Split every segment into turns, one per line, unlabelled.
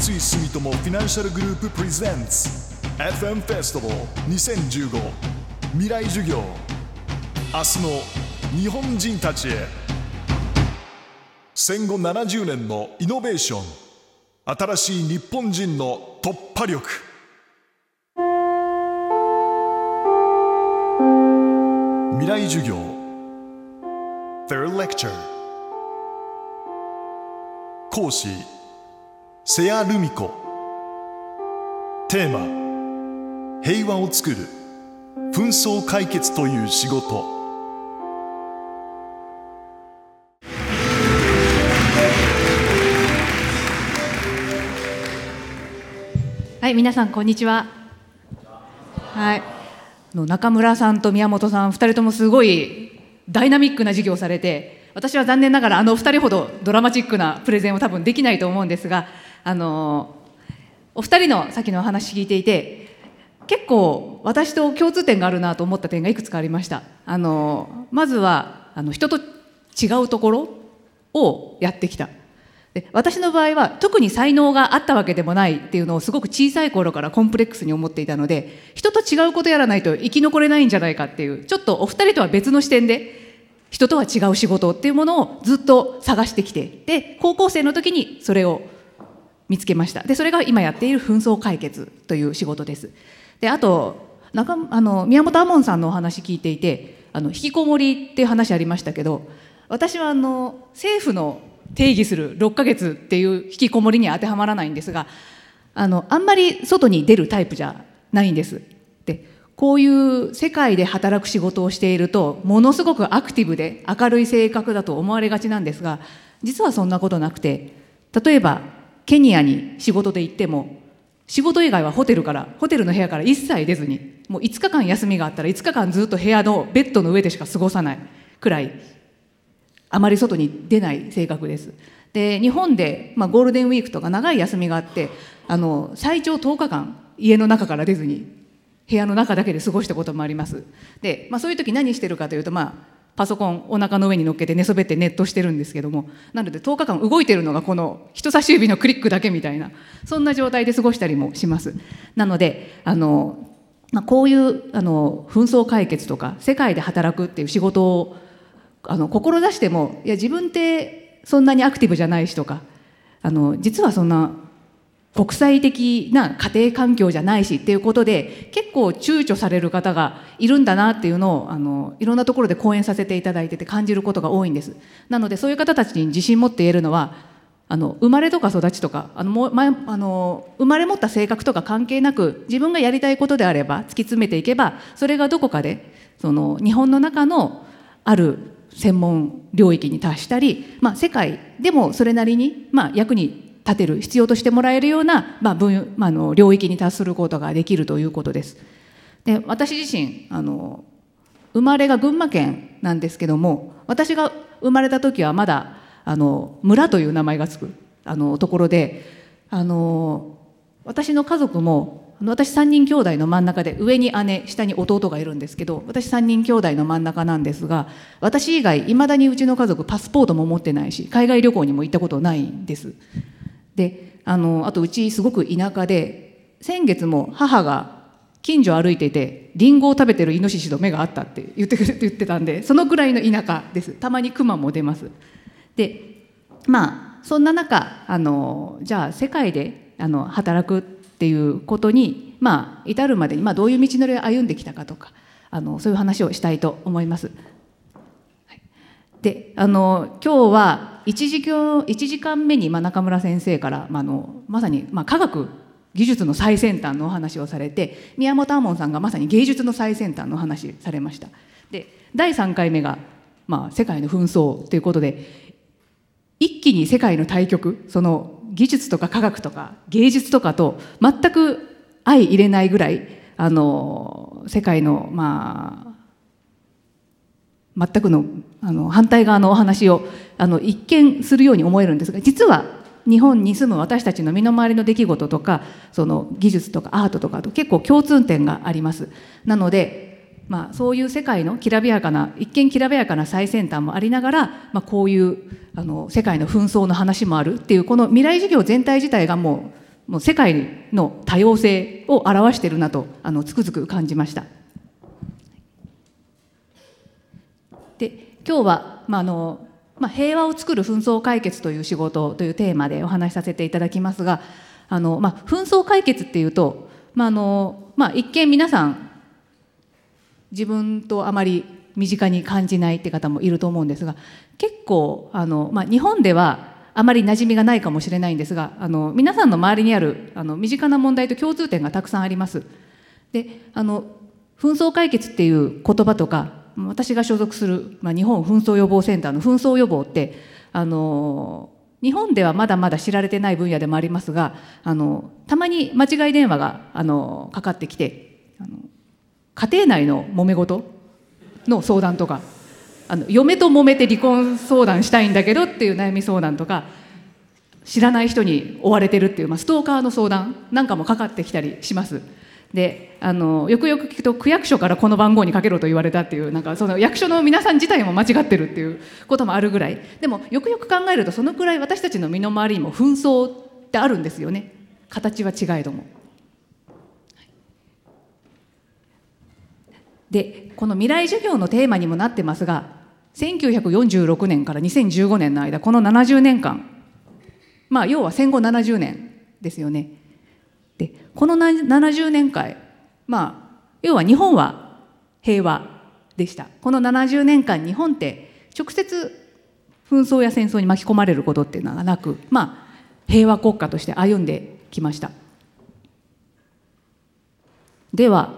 三井住友フィナンシャルグループプレゼンツ。FM フェスティバル2015未来授業。明日の日本人たちへ。戦後70年のイノベーション。新しい日本人の突破力。未来授業。Third Lecture 講師。瀬谷ルミ子テーマ平和を作る紛争解決という仕事。
はい、皆さんこんにちは。はい、の中村さんと宮本さん、二人ともすごいダイナミックな授業をされて、私は残念ながらあの二人ほどドラマチックなプレゼンを多分できないと思うんですが、あのお二人の先のお話聞いていて、結構私と共通点があるなと思った点がいくつかありました。あのまずはあの人と違うところをやってきた。で私の場合は特に才能があったわけでもないっていうのをすごく小さい頃からコンプレックスに思っていたので人と違うことやらないと生き残れないんじゃないかっていうちょっとお二人とは別の視点で人とは違う仕事っていうものをずっと探してきてで高校生の時にそれを見つけました。でそれが今やっている紛争解決という仕事です。であと中あの宮本亞門さんのお話聞いていてあの引きこもりっていう話ありましたけど私はあの政府の定義する6ヶ月っていう引きこもりに当てはまらないんですがあのあんまり外に出るタイプじゃないんです。でこういう世界で働く仕事をしているとものすごくアクティブで明るい性格だと思われがちなんですが実はそんなことなくて例えばケニアに仕事で行っても仕事以外はホテルからホテルの部屋から一切出ずにもう5日間休みがあったら5日間ずっと部屋のベッドの上でしか過ごさないくらいあまり外に出ない性格です。で日本で、まあ、ゴールデンウィークとか長い休みがあってあの最長10日間家の中から出ずに部屋の中だけで過ごしたこともありますで、まあ、そういう時何してるかというと、まあ、パソコンお腹の上に乗っけて寝そべってネットしてるんですけども。なので10日間動いてるのがこの人差し指のクリックだけみたいな。そんな状態で過ごしたりもします。なのであの、まあ、こういうあの紛争解決とか世界で働くっていう仕事をあの志してもいや自分ってそんなにアクティブじゃないしとかあの実はそんな国際的な家庭環境じゃないしっていうことで結構躊躇される方がいるんだなっていうのをあのいろんなところで講演させていただいてて感じることが多いんです。なのでそういう方たちに自信持って言えるのはあの生まれとか育ちとかあのも前あの生まれ持った性格とか関係なく自分がやりたいことであれば突き詰めていけばそれがどこかでその日本の中のある専門領域に達したり、まあ、世界でもそれなりに、まあ、役に立てる必要としてもらえるような、まあ分まあ、の領域に達することができるということです。で私自身あの生まれが群馬県なんですけども私が生まれた時はまだあの村という名前がつくあのところであの私の家族も私3人兄弟の真ん中で上に姉下に弟がいるんですけど私3人兄弟の真ん中なんですが私以外いまだにうちの家族パスポートも持ってないし海外旅行にも行ったことないんですであのあとうちすごく田舎で先月も母が近所歩いていてリンゴを食べてるイノシシと目があったって言ってくれて言ってたんでそのくらいの田舎ですたまにクマも出ますでまあそんな中あのじゃあ世界であの働くっていうことに、まあ、至るまでに、まあ、どういう道のりを歩んできたかとかあのそういう話をしたいと思います。であの今日は 1, 時間 ,1 時間目に、まあ、中村先生から、まあ、のまさに、まあ、科学技術の最先端のお話をされて宮本亞門さんがまさに芸術の最先端のお話されました。で第3回目が、まあ、世界の紛争ということで一気に世界の対局その技術とか科学とか芸術とかと全く相入れないぐらいあの世界のまあ全くのあの反対側のお話をあの一見するように思えるんですが実は日本に住む私たちの身の回りの出来事とかその技術とかアートとかと結構共通点があります。なのでまあ、そういう世界のきらびやかな一見きらびやかな最先端もありながら、まあ、こういうあの世界の紛争の話もあるっていうこの未来事業全体自体がもうもう世界の多様性を表してるなとあのつくづく感じましたで今日は、まあのまあ、平和を作る紛争解決という仕事というテーマでお話しさせていただきますがあの、まあ、紛争解決っていうと、まああのまあ、一見皆さん自分とあまり身近に感じないって方もいると思うんですが結構あの、まあ、日本ではあまり馴染みがないかもしれないんですがあの皆さんの周りにあるあの身近な問題と共通点がたくさんあります。であの紛争解決っていう言葉とか私が所属する、まあ、日本紛争予防センターの紛争予防ってあの日本ではまだまだ知られてない分野でもありますがあのたまに間違い電話があのかかってきてあの家庭内の揉め事の相談とかあの嫁と揉めて離婚相談したいんだけどっていう悩み相談とか知らない人に追われてるっていう、まあ、ストーカーの相談なんかもかかってきたりします。であのよくよく聞くと区役所からこの番号にかけろと言われたっていうなんかその役所の皆さん自体も間違ってるっていうこともあるぐらいでもよくよく考えるとそのくらい私たちの身の回りにも紛争ってあるんですよね形は違えども。でこの未来授業のテーマにもなってますが1946年から2015年の間この70年間まあ要は戦後70年ですよね。でこの70年間まあ要は日本は平和でした。この70年間日本って直接紛争や戦争に巻き込まれることっていうのがなくまあ平和国家として歩んできました。では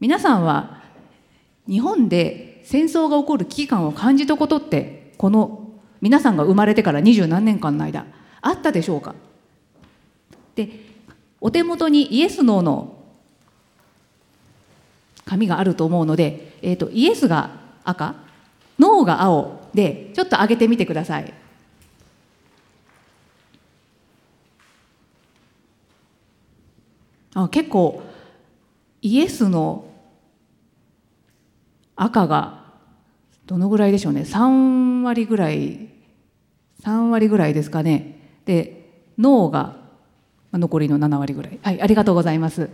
皆さんは日本で戦争が起こる危機感を感じたことってこの皆さんが生まれてから二十何年間の間あったでしょうか？でお手元にイエス・ノーの紙があると思うので、えーと、イエスが赤ノーが青でちょっと上げてみてください。あ結構イエスの赤がどのぐらいでしょうね3割ぐらい3割ぐらいですかねでノーが残りの7割ぐらい。はいありがとうございます。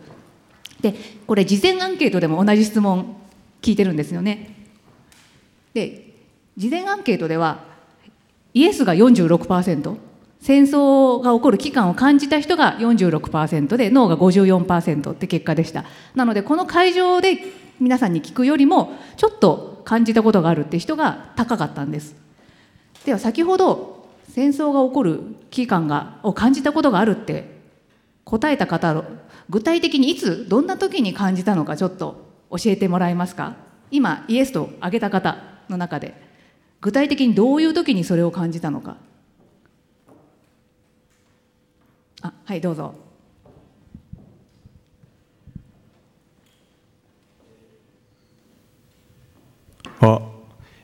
でこれ事前アンケートでも同じ質問聞いてるんですよね。で事前アンケートではイエスが46%戦争が起こる期間を感じた人が46%でノーが54%って結果でした。なのでこの会場で皆さんに聞くよりもちょっと感じたことがあるって人が高かったんです。では先ほど戦争が起こる期間がを感じたことがあるって答えた方具体的にいつどんな時に感じたのかちょっと教えてもらえますか？今イエスと挙げた方の中で具体的にどういう時にそれを感じたのか。あはいどうぞ。
あ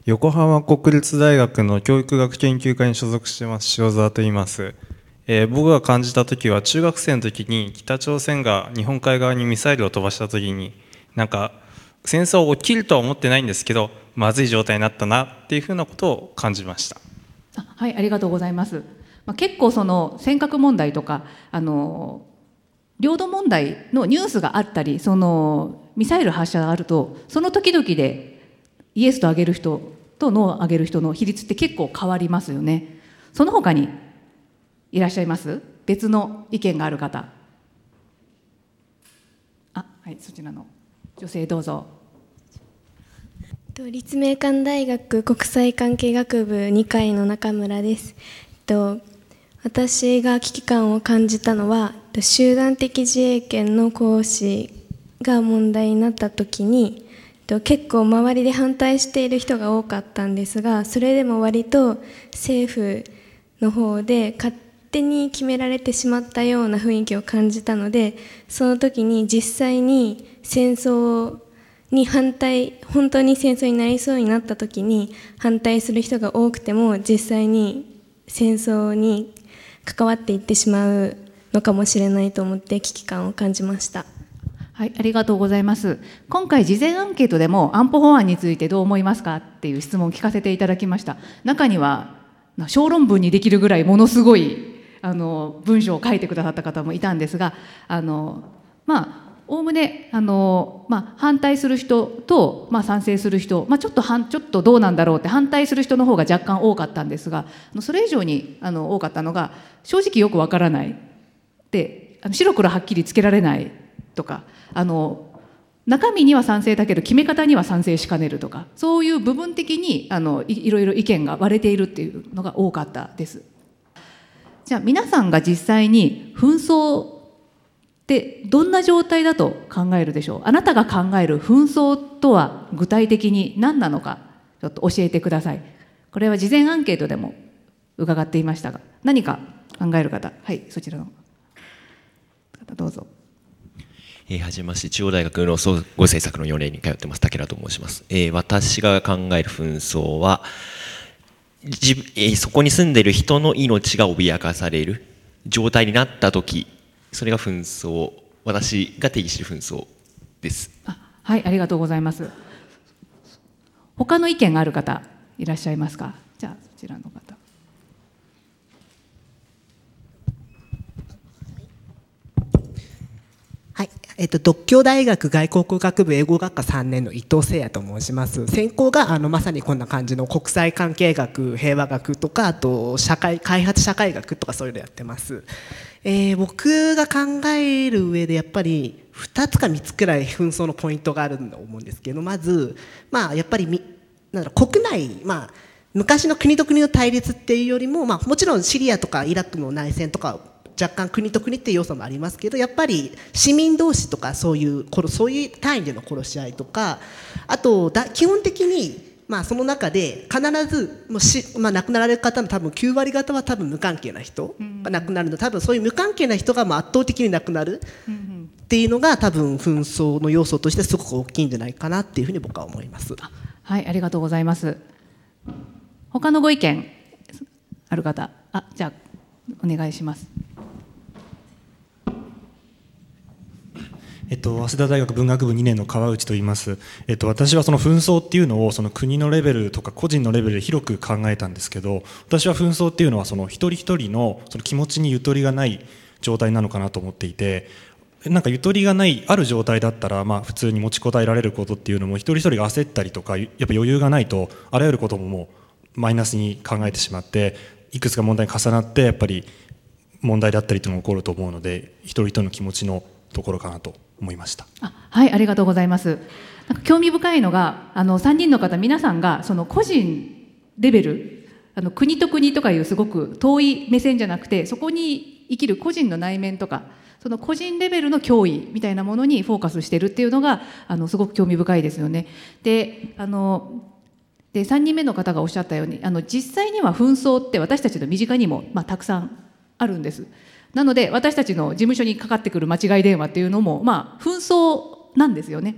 横浜国立大学の教育学研究会に所属してます塩沢と言います。えー、僕が感じた時は中学生の時に北朝鮮が日本海側にミサイルを飛ばした時になんか戦争起きるとは思ってないんですけどまずい状態になったなっていうふうなことを感じました。
はいありがとうございます、まあ、結構その尖閣問題とかあの領土問題のニュースがあったりそのミサイル発射があるとその時々でイエスと挙げる人とノーを挙げる人の比率って結構変わりますよね。その他にいらっしゃいます？別の意見がある方。あはいそちらの女性どうぞ。
立命館大学国際関係学部2階の中村です。私が危機感を感じたのは集団的自衛権の行使が問題になった時に結構周りで反対している人が多かったんですがそれでも割と政府の方で勝手に決められてしまったような雰囲気を感じたのでその時に実際に戦争に反対本当に戦争になりそうになった時に反対する人が多くても実際に戦争に関わっていってしまうのかもしれないと思って危機感を感じました。
はい、ありがとうございます。今回事前アンケートでも安保法案についてどう思いますかっていう質問を聞かせていただきました。中には小論文にできるぐらいものすごいあの文章を書いてくださった方もいたんですがあのまあおおむねあの、まあ、反対する人と、まあ、賛成する人、まあ、ちょっとちょっとどうなんだろうって反対する人の方が若干多かったんですがそれ以上にあの多かったのが正直よくわからないで白黒はっきりつけられないとかあの中身には賛成だけど決め方には賛成しかねるとかそういう部分的にあのいろいろ意見が割れているっていうのが多かったです。じゃあ皆さんが実際に紛争ってどんな状態だと考えるでしょう？あなたが考える紛争とは具体的に何なのか？ちょっと教えてください。これは事前アンケートでも伺っていましたが何か考える方？はいそちらの。方どうぞ。
えー、はじめまして、中央大学の総合政策の4年に通ってます、武田と申します。えー、私が考える紛争は、そこに住んでいる人の命が脅かされる状態になった時それが紛争私が定義している紛争です。
はいありがとうございます。他の意見がある方いらっしゃいますか？じゃあそちらの方。はい。
えっと、独協大学外国語学部英語学科3年の伊藤誠也と申します。専攻があのまさにこんな感じの国際関係学平和学とかあと社会開発社会学とかそういうのやってます、えー、僕が考える上でやっぱり2つか3つくらい紛争のポイントがあると思うんですけどまず、まあ、やっぱりみなんだろ国内、まあ、昔の国と国の対立っていうよりも、まあ、もちろんシリアとかイラクの内戦とか若干国と国っていう要素もありますけどやっぱり市民同士とかそういうそういう単位での殺し合いとかあとだ基本的にまあその中で必ずもうし、まあ、亡くなられる方の多分9割方は多分無関係な人が亡くなるの多分そういう無関係な人がまあ圧倒的に亡くなるっていうのが多分紛争の要素としてすごく大きいんじゃないかなっていうふうに僕は思います。
はいありがとうございます。他のご意見ある方あじゃあお願いします。
えっと、早稲田大学文学部2年の川内と言います、えっと、私はその紛争っていうのをその国のレベルとか個人のレベルで広く考えたんですけど私は紛争っていうのはその一人一人のその気持ちにゆとりがない状態なのかなと思っていてなんかゆとりがないある状態だったら、まあ、普通に持ちこたえられることっていうのも一人一人が焦ったりとかやっぱ余裕がないとあらゆることももうマイナスに考えてしまっていくつか問題に重なってやっぱり問題だったりというのが起こると思うので一人一人の気持ちのところかなと思いました
はいありがとうございますなんか興味深いのがあの3人の方皆さんがその個人レベルあの国と国とかいうすごく遠い目線じゃなくてそこに生きる個人の内面とかその個人レベルの脅威みたいなものにフォーカスしてるっていうのがあのすごく興味深いですよね。であので3人目の方がおっしゃったようにあの実際には紛争って私たちの身近にも、まあ、たくさんあるんです。なので私たちの事務所にかかってくる間違い電話っていうのもまあ紛争なんですよね。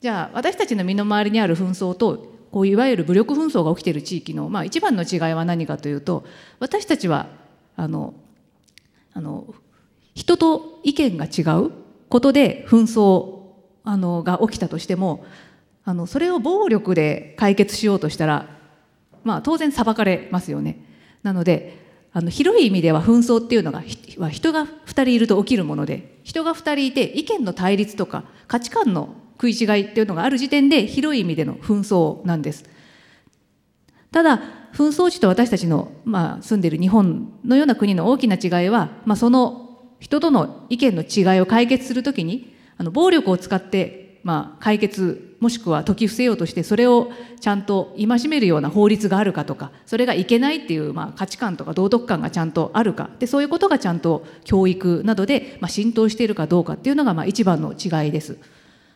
じゃあ私たちの身の回りにある紛争とこういわゆる武力紛争が起きている地域の、まあ、一番の違いは何かというと私たちはあのあの人と意見が違うことで紛争あのが起きたとしてもあのそれを暴力で解決しようとしたら、まあ、当然裁かれますよね。なのであの広い意味では紛争っていうのがは人が2人いると起きるもので人が2人いて意見の対立とか価値観の食い違いっていうのがある時点で広い意味での紛争なんです。ただ紛争地と私たちの、まあ、住んでいる日本のような国の大きな違いは、まあ、その人との意見の違いを解決するときにあの暴力を使ってまあ、解決もしくは解き伏せようとしてそれをちゃんと戒めるような法律があるかとかそれがいけないっていう、まあ、価値観とか道徳観がちゃんとあるかでそういうことがちゃんと教育などで、まあ、浸透しているかどうかっていうのが、まあ、一番の違いです。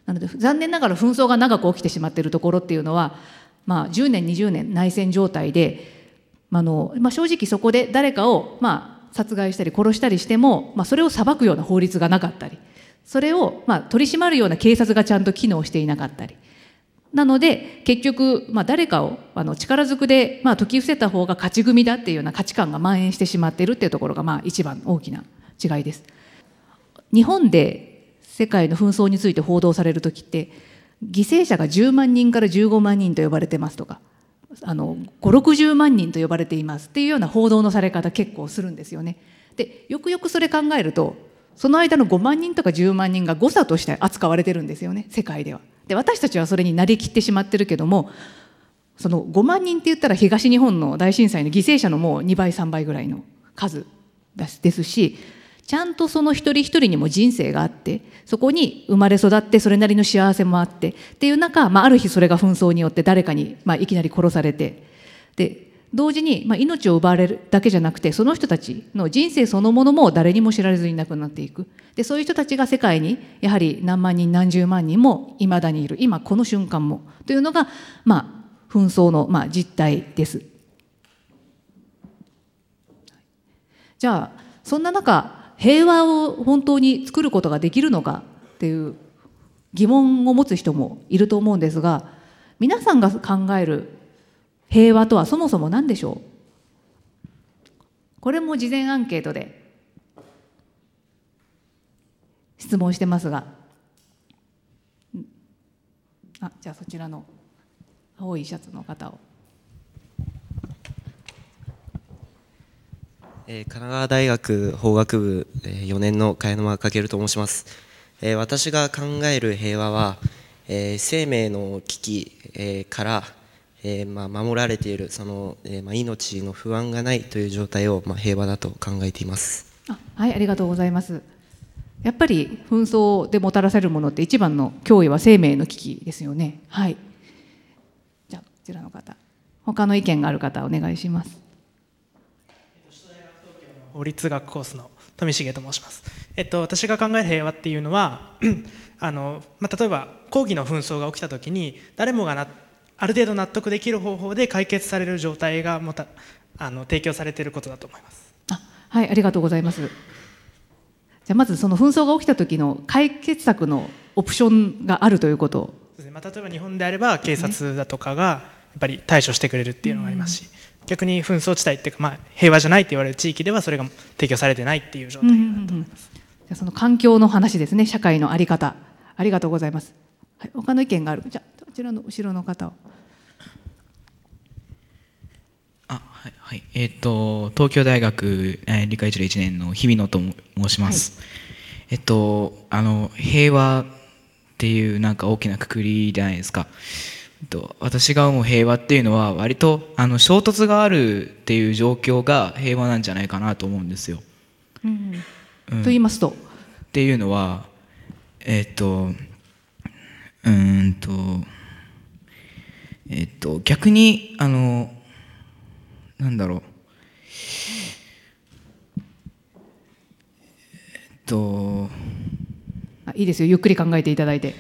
なので残念ながら紛争が長く起きてしまっているところっていうのは、まあ、10年20年内戦状態で、まあのまあ、正直そこで誰かを、まあ、殺害したり殺したりしても、まあ、それを裁くような法律がなかったり。それを、まあ、取り締まるような警察がちゃんと機能していなかったり。なので、結局、まあ、誰かをあの力ずくで、まあ、解き伏せた方が勝ち組だっていうような価値観が蔓延してしまってるっていうところが、まあ、一番大きな違いです。日本で世界の紛争について報道される時って、犠牲者が10万人から15万人と呼ばれてますとか、あの5、60万人と呼ばれていますっていうような報道のされ方結構するんですよね。でよくよくそれ考えるとその間の5万人とか10万人が誤差として扱われてるんですよね世界では。で私たちはそれになりきってしまってるけどもその5万人って言ったら東日本の大震災の犠牲者のもう2倍3倍ぐらいの数ですしちゃんとその一人一人にも人生があってそこに生まれ育ってそれなりの幸せもあってっていう中、まあ、ある日それが紛争によって誰かに、まあ、いきなり殺されてで同時に、まあ、命を奪われるだけじゃなくてその人たちの人生そのものも誰にも知られずに亡くなっていく。でそういう人たちが世界にやはり何万人何十万人もいまだにいる。今この瞬間も。というのが、まあ、紛争の、まあ、実態です。じゃあそんな中平和を本当に作ることができるのか？っていう疑問を持つ人もいると思うんですが皆さんが考える平和とはそもそも何でしょう？これも事前アンケートで質問してますが。あじゃあそちらの青いシャツの方を。
えー、神奈川大学法学部、えー、4年の茅沼翔と申します、えー、私が考える平和は、えー、生命の危機、えー、から、えーまあ、守られているその、えーまあ、命の不安がないという状態を、まあ、平和だと考えています。
あはいありがとうございます。やっぱり紛争でもたらされるものって一番の脅威は生命の危機ですよね。はい。じゃあこちらの方他の意見がある方お願いします。
法律学コースの富重と申します。えっと、私が考える平和っていうのは あの、まあ、例えば抗議の紛争が起きた時に誰もがなある程度納得できる方法で解決される状態がまたあの提供されていることだと思います。
あはいありがとうございます。じゃまずその紛争が起きた時の解決策のオプションがあるということ。
そうですね、まあ、例えば日本であれば警察だとかがやっぱり対処してくれるっていうのがありますし、逆に紛争地帯っていうか、まあ、平和じゃないって言われる地域ではそれが提供されてないっていう状態だと思います、うんうんうん、じ
ゃその環境の話ですね。社会の在り方。ありがとうございます、はい、他の意見がある。じゃちらの後ろの方を。
あはい、はい、えっ、ー、と東京大学、えー、理科一類1年の日比野と申します、はい、えっとあの平和っていうなんか大きなくくりじゃないですか。と私が思う平和っていうのは割とあの衝突があるっていう状況が平和なんじゃないかなと思うんですよ。
うんうん、と言いますと。
っていうのはえっ、とうんとえっ、と逆にあのなんだろう。えっと。
いいですよ。ゆっくり考えていただいて。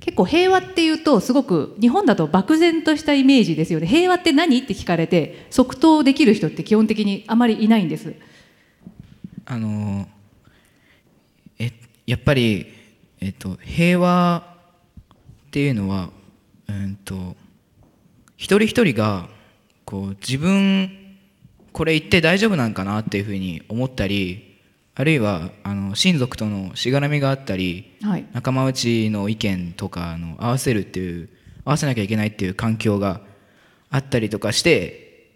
結構平和っていうとすごく日本だと漠然としたイメージですよね。平和って何って聞かれて即答できる人って基本的にあまりいないんです。
あのえやっぱり、えっと、平和っていうのは、うんと、一人一人がこう自分これ言って大丈夫なんかなっていうふうに思ったりあるいはあの親族とのしがらみがあったり、はい、仲間内の意見とかの合わせるっていう合わせなきゃいけないっていう環境があったりとかして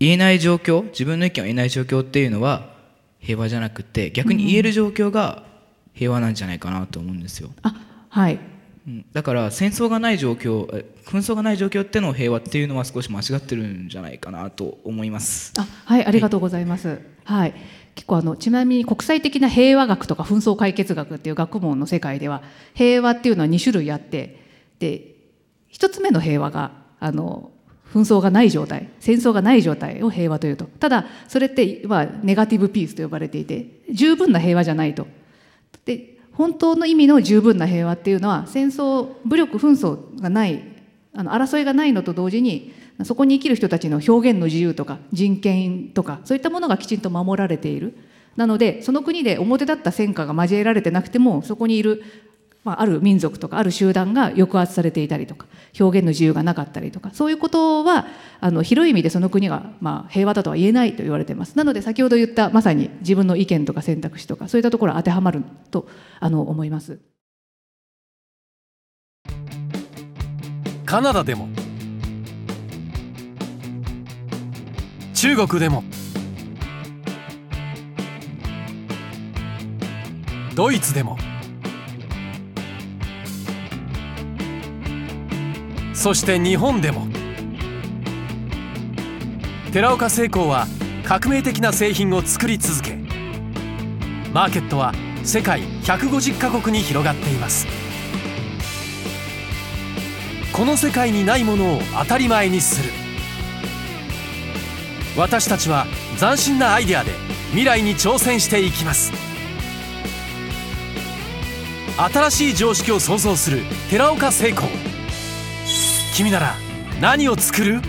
言えない状況自分の意見を言えない状況っていうのは平和じゃなくて逆に言える状況が平和なんじゃないかなと思うんですよ。
あはい
だから戦争がない状況紛争がない状況っての平和っていうのは少し間違ってるんじゃないかなと思います。
あはいありがとうございます。はい、はい結構あのちなみに国際的な平和学とか紛争解決学っていう学問の世界では平和っていうのは2種類あってで1つ目の平和があの紛争がない状態戦争がない状態を平和というとただそれってはネガティブピースと呼ばれていて十分な平和じゃないと。で本当の意味の十分な平和っていうのは戦争武力紛争がないあの争いがないのと同時にそこに生きる人たちの表現の自由とか人権とかそういったものがきちんと守られている。なのでその国で表立った戦果が交えられてなくてもそこにいる、まあ、ある民族とかある集団が抑圧されていたりとか表現の自由がなかったりとかそういうことはあの広い意味でその国が、まあ、平和だとは言えないと言われていますなので先ほど言ったまさに自分の意見とか選択肢とかそういったところ当てはまるとあの思います。
カナダでも中国でもドイツでもそして日本でも。寺岡製鋼は革命的な製品を作り続けマーケットは世界150カ国に広がっています。この世界にないものを当たり前にする。私たちは斬新なアイデアで未来に挑戦していきます。新しい常識を創造する寺岡製鋼。君なら何を作る？